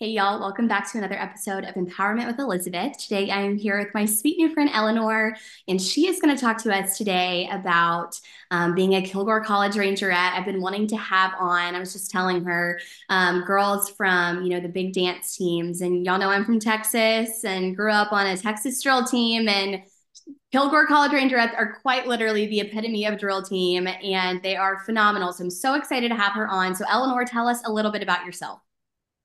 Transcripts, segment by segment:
Hey, y'all, welcome back to another episode of Empowerment with Elizabeth. Today, I am here with my sweet new friend Eleanor, and she is going to talk to us today about um, being a Kilgore College Rangerette. I've been wanting to have on, I was just telling her, um, girls from, you know, the big dance teams. And y'all know I'm from Texas and grew up on a Texas drill team. And Kilgore College Rangerettes are quite literally the epitome of drill team, and they are phenomenal. So I'm so excited to have her on. So, Eleanor, tell us a little bit about yourself.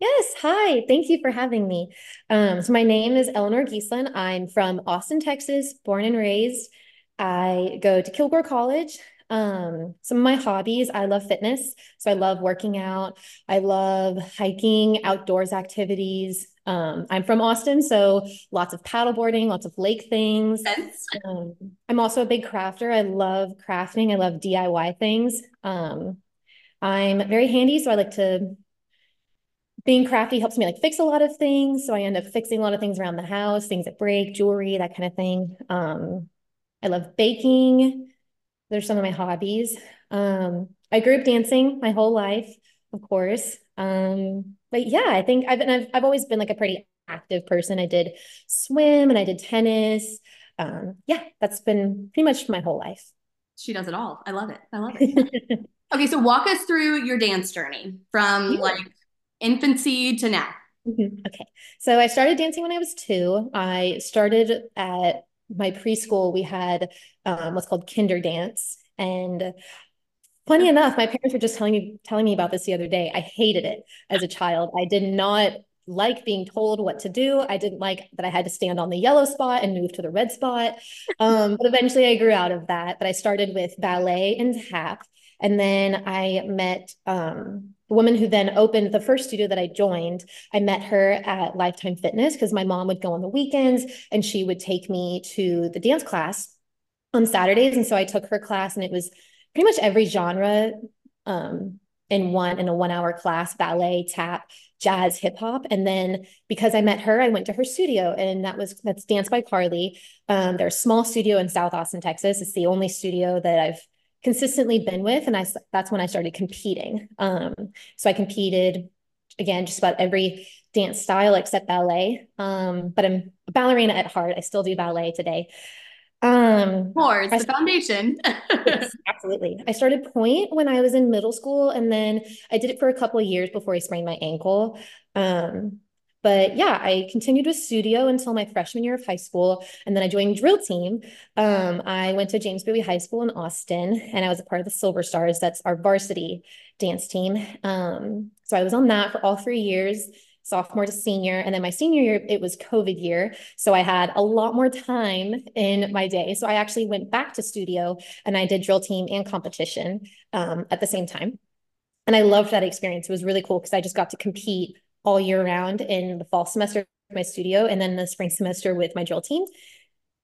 Yes, hi. Thank you for having me. Um, so my name is Eleanor Geeslin. I'm from Austin, Texas, born and raised. I go to Kilgore College. Um, some of my hobbies, I love fitness. So I love working out. I love hiking, outdoors activities. Um, I'm from Austin, so lots of paddleboarding, lots of lake things. Um, I'm also a big crafter. I love crafting. I love DIY things. Um, I'm very handy, so I like to being crafty helps me like fix a lot of things. So I end up fixing a lot of things around the house, things that break, jewelry, that kind of thing. Um, I love baking. There's some of my hobbies. Um, I grew up dancing my whole life, of course. Um, but yeah, I think I've been, I've, I've always been like a pretty active person. I did swim and I did tennis. Um, yeah, that's been pretty much my whole life. She does it all. I love it. I love it. okay, so walk us through your dance journey from yeah. like infancy to now? Mm-hmm. Okay. So I started dancing when I was two. I started at my preschool. We had um, what's called kinder dance. And funny enough, my parents were just telling me telling me about this the other day. I hated it as a child. I did not like being told what to do. I didn't like that I had to stand on the yellow spot and move to the red spot. Um, but eventually I grew out of that. But I started with ballet and tap. And then I met um, the woman who then opened the first studio that I joined. I met her at Lifetime Fitness because my mom would go on the weekends and she would take me to the dance class on Saturdays. And so I took her class and it was pretty much every genre um, in one in a one hour class ballet tap jazz hip hop and then because i met her i went to her studio and that was that's dance by carly um, their small studio in south austin texas it's the only studio that i've consistently been with and I that's when I started competing. Um, so I competed again just about every dance style except ballet. Um, but I'm a ballerina at heart. I still do ballet today. Um, More, it's I, the foundation. yes, absolutely. I started pointe when I was in middle school, and then I did it for a couple of years before I sprained my ankle. Um, but yeah, I continued with studio until my freshman year of high school. And then I joined drill team. Um, I went to James Bowie High School in Austin and I was a part of the Silver Stars. That's our varsity dance team. Um, so I was on that for all three years sophomore to senior. And then my senior year, it was COVID year. So I had a lot more time in my day. So I actually went back to studio and I did drill team and competition um, at the same time. And I loved that experience. It was really cool because I just got to compete all year round in the fall semester of my studio and then the spring semester with my drill team.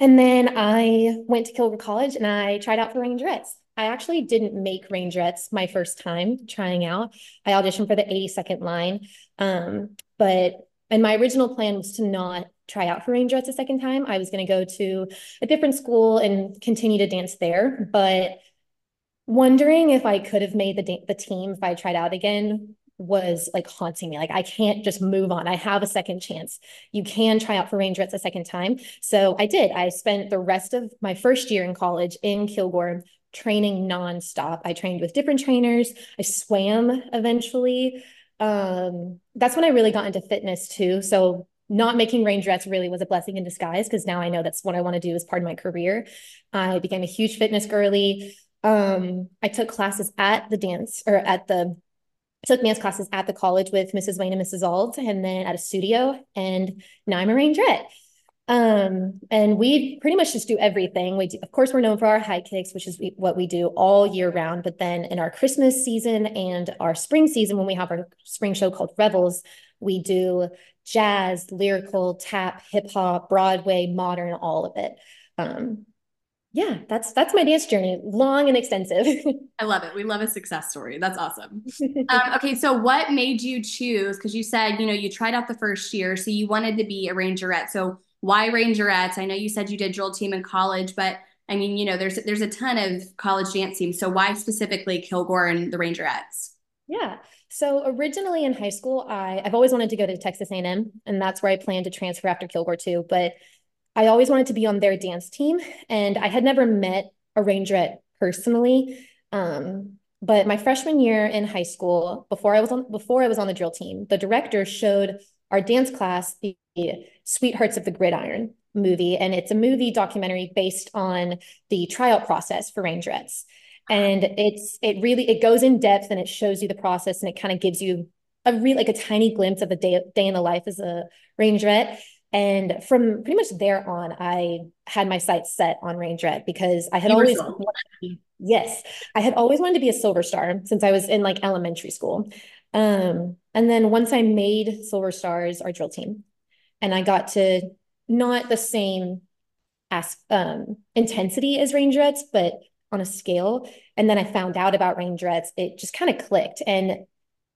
And then I went to Kilgore College and I tried out for Rangerettes. I actually didn't make Rangerettes my first time trying out. I auditioned for the 82nd line. Um, but and my original plan was to not try out for Rangerettes a second time. I was going to go to a different school and continue to dance there. But wondering if I could have made the, the team if I tried out again was like haunting me. Like, I can't just move on. I have a second chance. You can try out for Rangerettes a second time. So I did. I spent the rest of my first year in college in Kilgore training nonstop. I trained with different trainers. I swam eventually. Um, that's when I really got into fitness too. So not making Rangerettes really was a blessing in disguise because now I know that's what I want to do as part of my career. I became a huge fitness girly. Um, I took classes at the dance or at the took dance classes at the college with Mrs. Wayne and Mrs. Ald, and then at a studio. And now I'm a rangerette. Um, and we pretty much just do everything. We do, of course, we're known for our high kicks, which is what we do all year round. But then in our Christmas season and our spring season, when we have our spring show called Revels, we do jazz, lyrical, tap, hip hop, Broadway, modern, all of it. Um, yeah, that's that's my dance journey, long and extensive. I love it. We love a success story. That's awesome. um, okay, so what made you choose? Because you said you know you tried out the first year, so you wanted to be a rangerette. So why rangerettes? I know you said you did drill team in college, but I mean, you know, there's there's a ton of college dance teams. So why specifically Kilgore and the rangerettes? Yeah. So originally in high school, I, I've always wanted to go to Texas A&M, and that's where I planned to transfer after Kilgore too. But I always wanted to be on their dance team, and I had never met a rangerette personally. Um, but my freshman year in high school, before I was on before I was on the drill team, the director showed our dance class the Sweethearts of the Gridiron movie, and it's a movie documentary based on the tryout process for rangerettes. And it's it really it goes in depth and it shows you the process and it kind of gives you a really like a tiny glimpse of a day day in the life as a rangerette. And from pretty much there on, I had my sights set on rangerette because I had always be, yes, I had always wanted to be a silver star since I was in like elementary school. Um, and then once I made Silver Stars our drill team, and I got to not the same as um, intensity as rangerettes, but on a scale. And then I found out about rangerettes. It just kind of clicked. And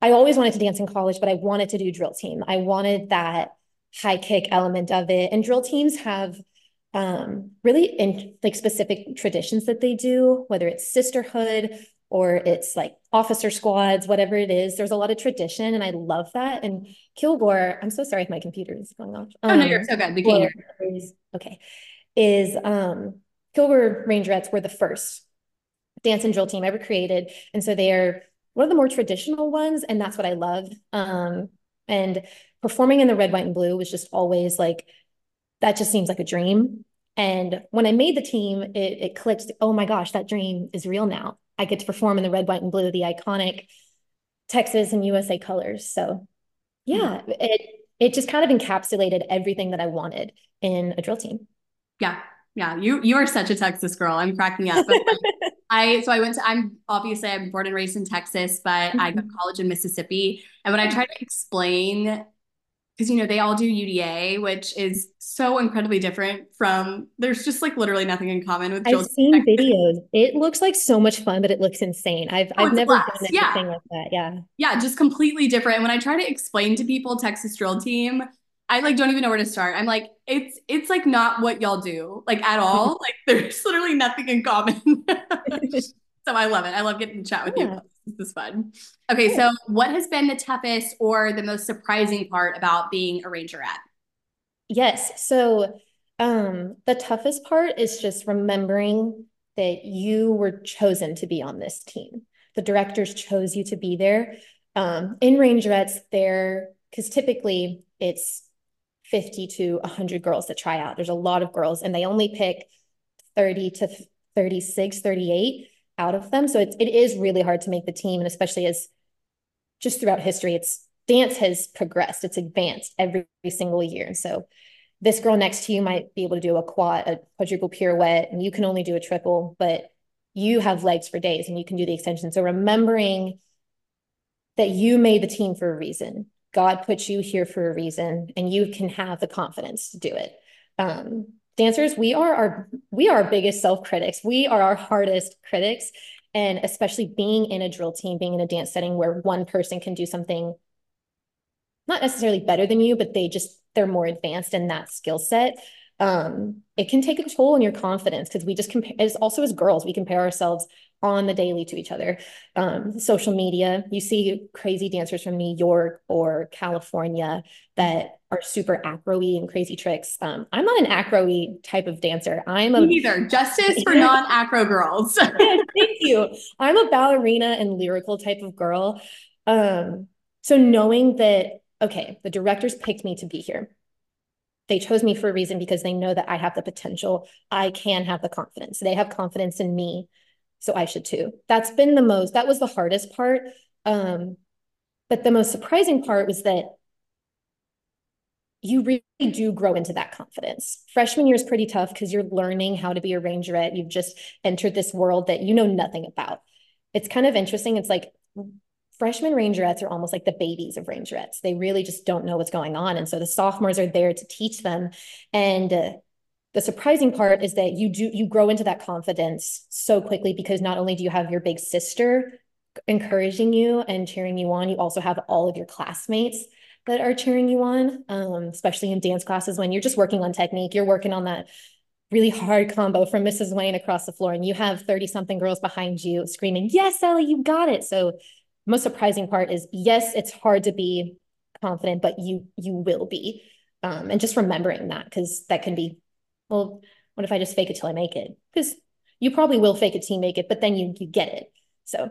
I always wanted to dance in college, but I wanted to do drill team. I wanted that high kick element of it. And drill teams have um, really in like specific traditions that they do, whether it's sisterhood or it's like officer squads, whatever it is. There's a lot of tradition, and I love that. And Kilgore, I'm so sorry if my computer is going off. Um, oh no, you're so good. The is, okay, is um, Kilgore Rangerettes were the first dance and drill team ever created, and so they are one of the more traditional ones, and that's what I love. Um, and performing in the red, white, and blue was just always like that. Just seems like a dream. And when I made the team, it, it clicked. Oh my gosh, that dream is real now. I get to perform in the red, white, and blue, the iconic Texas and USA colors. So yeah, mm-hmm. it it just kind of encapsulated everything that I wanted in a drill team. Yeah. Yeah. You you are such a Texas girl. I'm cracking up. I so I went to I'm obviously I'm born and raised in Texas, but mm-hmm. I got college in Mississippi. And when I try to explain because you know they all do UDA, which is so incredibly different from. There's just like literally nothing in common with. I've seen videos. It looks like so much fun, but it looks insane. I've oh, I've never done anything yeah. like that. Yeah, yeah, just completely different. And when I try to explain to people Texas Drill Team, I like don't even know where to start. I'm like, it's it's like not what y'all do like at all. like there's literally nothing in common. so I love it. I love getting to chat with yeah. you. This is fun. Okay, so what has been the toughest or the most surprising part about being a rangerette? Yes. So um the toughest part is just remembering that you were chosen to be on this team. The directors chose you to be there. Um, in rangerettes, there because typically it's 50 to 100 girls that try out. There's a lot of girls, and they only pick 30 to 36, 38 out of them. So it's, it is really hard to make the team. And especially as just throughout history, it's dance has progressed, it's advanced every, every single year. And so this girl next to you might be able to do a quad, a quadruple pirouette, and you can only do a triple, but you have legs for days and you can do the extension. So remembering that you made the team for a reason. God put you here for a reason, and you can have the confidence to do it. Um, dancers we are our we are our biggest self critics. We are our hardest critics. And especially being in a drill team being in a dance setting where one person can do something not necessarily better than you but they just they're more advanced in that skill set um, it can take a toll on your confidence because we just compare as also as girls we compare ourselves on the daily to each other. Um, social media, you see crazy dancers from New York or California that are super acro-y and crazy tricks. Um, I'm not an acro-y type of dancer. I'm a neither justice for non-acro girls. Thank you. I'm a ballerina and lyrical type of girl. Um, so knowing that, okay, the directors picked me to be here. They chose me for a reason because they know that I have the potential. I can have the confidence. They have confidence in me so I should too. That's been the most, that was the hardest part. Um, but the most surprising part was that you really do grow into that confidence. Freshman year is pretty tough because you're learning how to be a rangerette. You've just entered this world that you know nothing about. It's kind of interesting. It's like freshman rangerettes are almost like the babies of rangerettes. They really just don't know what's going on. And so the sophomores are there to teach them. And uh, the surprising part is that you do you grow into that confidence so quickly because not only do you have your big sister encouraging you and cheering you on you also have all of your classmates that are cheering you on um, especially in dance classes when you're just working on technique you're working on that really hard combo from mrs wayne across the floor and you have 30 something girls behind you screaming yes ellie you got it so most surprising part is yes, it's hard to be confident, but you you will be. Um, and just remembering that because that can be, well, what if I just fake it till I make it? Because you probably will fake it till you make it, but then you you get it. So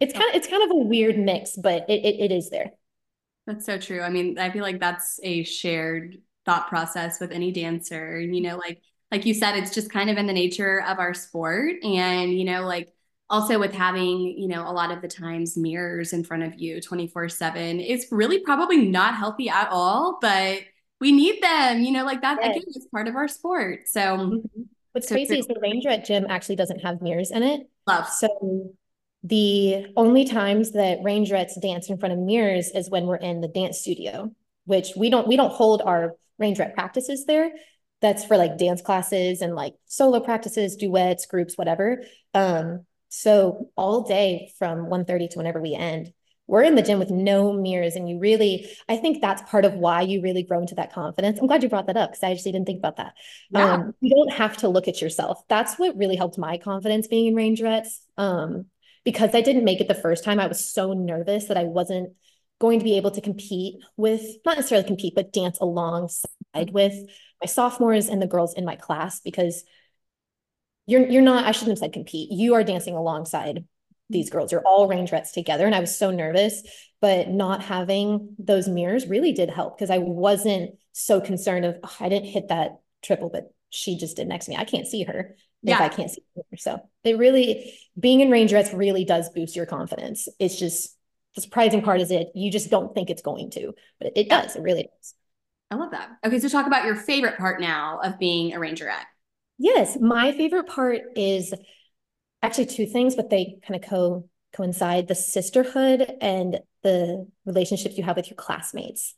it's kind of it's kind of a weird mix, but it, it, it is there. That's so true. I mean, I feel like that's a shared thought process with any dancer. And, you know, like like you said, it's just kind of in the nature of our sport. And, you know, like also with having, you know, a lot of the times mirrors in front of you 24 7, it's really probably not healthy at all, but we need them, you know, like that yes. again is part of our sport. So mm-hmm. what's so crazy is the Rangerette gym actually doesn't have mirrors in it. Love. So the only times that Rangerettes dance in front of mirrors is when we're in the dance studio, which we don't we don't hold our Rangerette practices there. That's for like dance classes and like solo practices, duets, groups, whatever. Um, so all day from 1:30 to whenever we end, we're in the gym with no mirrors. And you really, I think that's part of why you really grow into that confidence. I'm glad you brought that up because I actually didn't think about that. Yeah. Um, you don't have to look at yourself. That's what really helped my confidence being in Rangerettes. Um, because I didn't make it the first time, I was so nervous that I wasn't going to be able to compete with, not necessarily compete, but dance alongside with my sophomores and the girls in my class because you're you're not, I shouldn't have said compete. You are dancing alongside these mm. girls. You're all rangerettes together. And I was so nervous, but not having those mirrors really did help because I wasn't so concerned of oh, I didn't hit that triple, but she just did next to me. I can't see her yeah. if I can't see her. So it really being in rangerettes really does boost your confidence. It's just the surprising part is it you just don't think it's going to, but it, it yeah. does. It really does. I love that. Okay, so talk about your favorite part now of being a rangerette. Yes, my favorite part is actually two things, but they kind of co coincide: the sisterhood and the relationships you have with your classmates.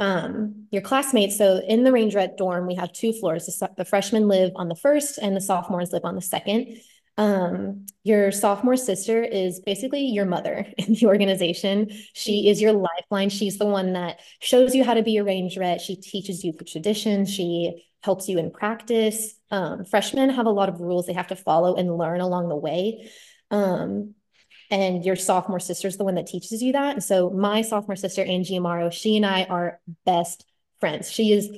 Um, your classmates. So in the rangerette dorm, we have two floors. The, the freshmen live on the first, and the sophomores live on the second. Um, your sophomore sister is basically your mother in the organization. She is your lifeline. She's the one that shows you how to be a rangerette. She teaches you the traditions. She helps you in practice. Um, freshmen have a lot of rules they have to follow and learn along the way. Um, and your sophomore sister is the one that teaches you that. And so my sophomore sister, Angie Amaro, she and I are best friends. She is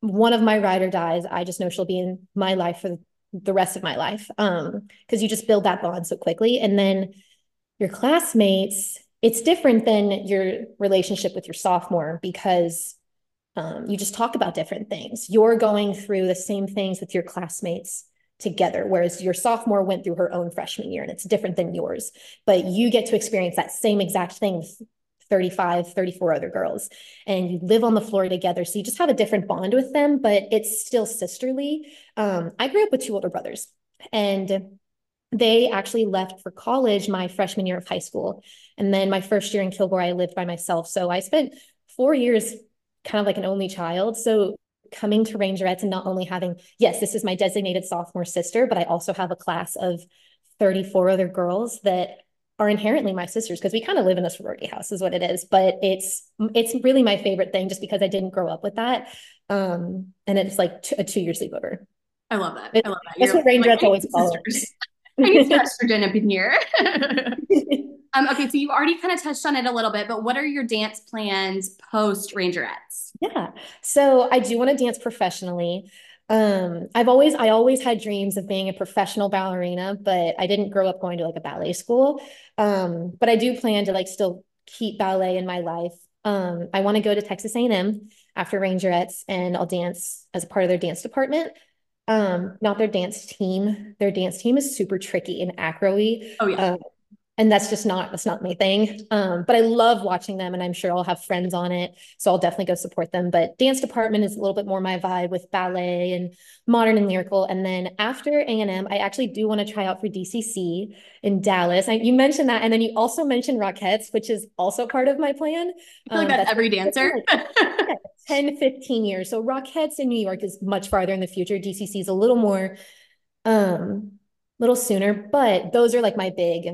one of my ride or dies. I just know she'll be in my life for the rest of my life um because you just build that bond so quickly and then your classmates it's different than your relationship with your sophomore because um, you just talk about different things you're going through the same things with your classmates together whereas your sophomore went through her own freshman year and it's different than yours but you get to experience that same exact thing with 35, 34 other girls, and you live on the floor together. So you just have a different bond with them, but it's still sisterly. Um, I grew up with two older brothers, and they actually left for college my freshman year of high school. And then my first year in Kilgore, I lived by myself. So I spent four years kind of like an only child. So coming to Rangerettes and not only having, yes, this is my designated sophomore sister, but I also have a class of 34 other girls that are inherently my sisters because we kind of live in a sorority house is what it is. But it's it's really my favorite thing just because i didn't grow up with that. Um and it's like t- a two-year sleepover. I love that. I love that. that's You're what rangerettes like, always call estrogen up in here um okay so you already kind of touched on it a little bit but what are your dance plans post rangerettes yeah so i do want to dance professionally um, I've always, I always had dreams of being a professional ballerina, but I didn't grow up going to like a ballet school. Um, but I do plan to like still keep ballet in my life. Um, I want to go to Texas A&M after Rangerettes and I'll dance as a part of their dance department. Um, not their dance team. Their dance team is super tricky and acro-y. Oh yeah. Um, and that's just not that's not my thing. Um, but i love watching them and i'm sure i'll have friends on it. So i'll definitely go support them. But dance department is a little bit more my vibe with ballet and modern and lyrical. And then after a&m i actually do want to try out for dcc in dallas. I, you mentioned that and then you also mentioned rockettes which is also part of my plan. I feel like um, that's, that's every dancer. 10 15 years. So rockettes in new york is much farther in the future. Dcc is a little more um a little sooner but those are like my big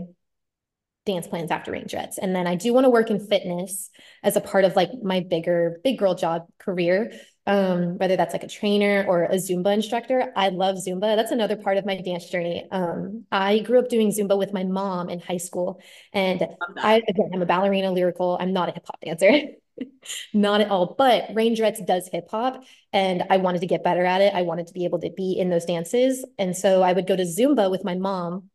dance plans after Rangerettes. And then I do want to work in fitness as a part of like my bigger big girl job career. Um, whether that's like a trainer or a Zumba instructor. I love Zumba. That's another part of my dance journey. Um, I grew up doing Zumba with my mom in high school. And I again I'm a ballerina lyrical. I'm not a hip hop dancer. not at all. But Rangerettes does hip hop, and I wanted to get better at it. I wanted to be able to be in those dances, and so I would go to Zumba with my mom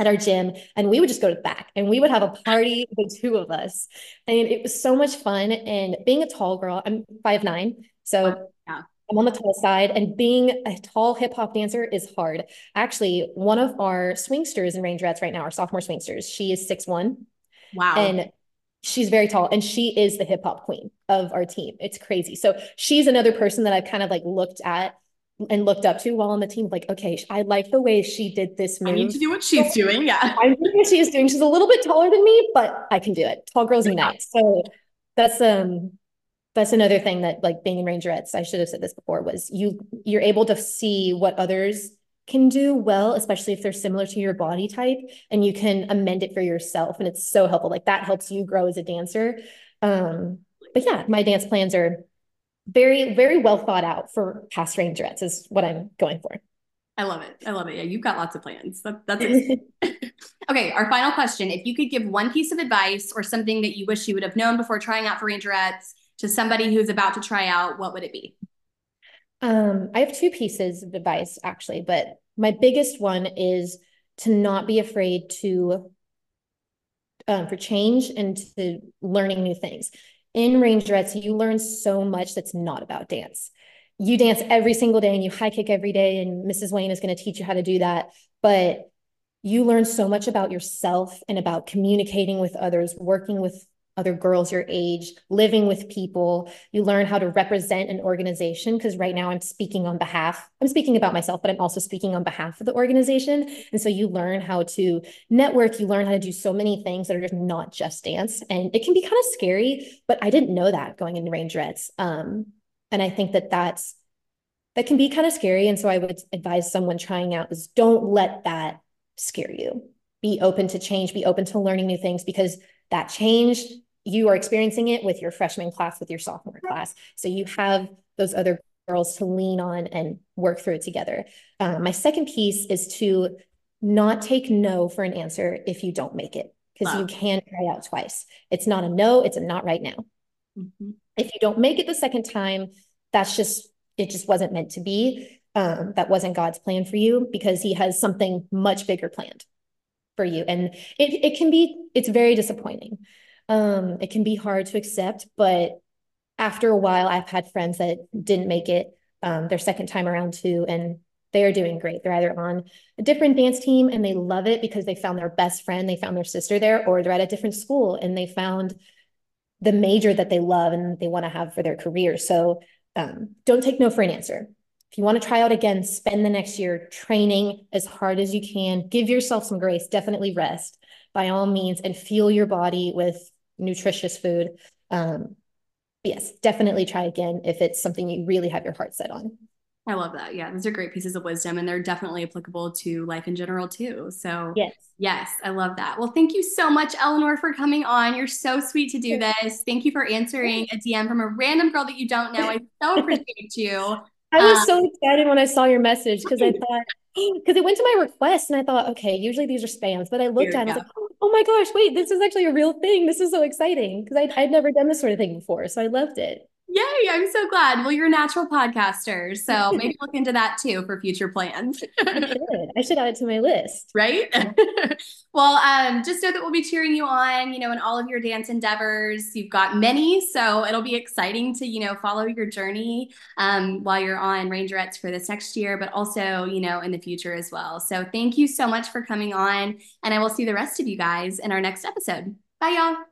at our gym and we would just go to the back and we would have a party the two of us. And it was so much fun and being a tall girl i'm five nine so yeah. i'm on the tall side and being a tall hip-hop dancer is hard. Actually one of our swingsters in rangerettes right now our sophomore swingsters she is six one wow. and she's very tall and she is the hip-hop queen of our team. It's crazy. So she's another person that i've kind of like looked at and looked up to while on the team. Like, okay, I like the way she did this move. I need to do what she's doing. Yeah. I know what she is doing. She's a little bit taller than me, but I can do it. Tall girls unite. So that's um that's another thing that like being in rangerettes, I should have said this before, was you you're able to see what others can do well, especially if they're similar to your body type, and you can amend it for yourself. And it's so helpful. Like that helps you grow as a dancer. Um, but yeah, my dance plans are very, very well thought out for past rangerettes is what I'm going for. I love it. I love it. Yeah, you've got lots of plans. That, that's it. okay, our final question. If you could give one piece of advice or something that you wish you would have known before trying out for rangerettes to somebody who's about to try out, what would it be? Um, I have two pieces of advice actually, but my biggest one is to not be afraid to um, for change and to learning new things in rangerettes, you learn so much that's not about dance. You dance every single day and you high kick every day, and Mrs. Wayne is going to teach you how to do that. But you learn so much about yourself and about communicating with others, working with other girls your age, living with people. You learn how to represent an organization because right now I'm speaking on behalf, I'm speaking about myself, but I'm also speaking on behalf of the organization. And so you learn how to network, you learn how to do so many things that are just not just dance. And it can be kind of scary, but I didn't know that going into Rangerettes. Um, and I think that that's that can be kind of scary. And so I would advise someone trying out is don't let that scare you. Be open to change, be open to learning new things because that change you are experiencing it with your freshman class, with your sophomore class. So you have those other girls to lean on and work through it together. Um, my second piece is to not take no for an answer if you don't make it, because wow. you can try out twice. It's not a no, it's a not right now. Mm-hmm. If you don't make it the second time, that's just, it just wasn't meant to be. Um, that wasn't God's plan for you because he has something much bigger planned for you. And it, it can be, it's very disappointing. Um, it can be hard to accept, but after a while, I've had friends that didn't make it um, their second time around too, and they're doing great. They're either on a different dance team and they love it because they found their best friend, they found their sister there, or they're at a different school and they found the major that they love and they want to have for their career. So um, don't take no for an answer. If you want to try out again, spend the next year training as hard as you can. Give yourself some grace. Definitely rest by all means and fuel your body with nutritious food. Um, yes, definitely try again if it's something you really have your heart set on. I love that. Yeah, those are great pieces of wisdom, and they're definitely applicable to life in general too. So, yes, yes, I love that. Well, thank you so much, Eleanor, for coming on. You're so sweet to do this. Thank you for answering a DM from a random girl that you don't know. I so appreciate you. I was um, so excited when I saw your message because I thought, because it went to my request and I thought, okay, usually these are spams, but I looked at it, I was like, oh my gosh, wait, this is actually a real thing. This is so exciting because I'd, I'd never done this sort of thing before. So I loved it. Yay, I'm so glad. Well, you're a natural podcaster. So maybe look into that too for future plans. I, should. I should add it to my list. Right? well, um, just know that we'll be cheering you on, you know, in all of your dance endeavors. You've got many, so it'll be exciting to, you know, follow your journey um, while you're on Rangerettes for this next year, but also, you know, in the future as well. So thank you so much for coming on. And I will see the rest of you guys in our next episode. Bye, y'all.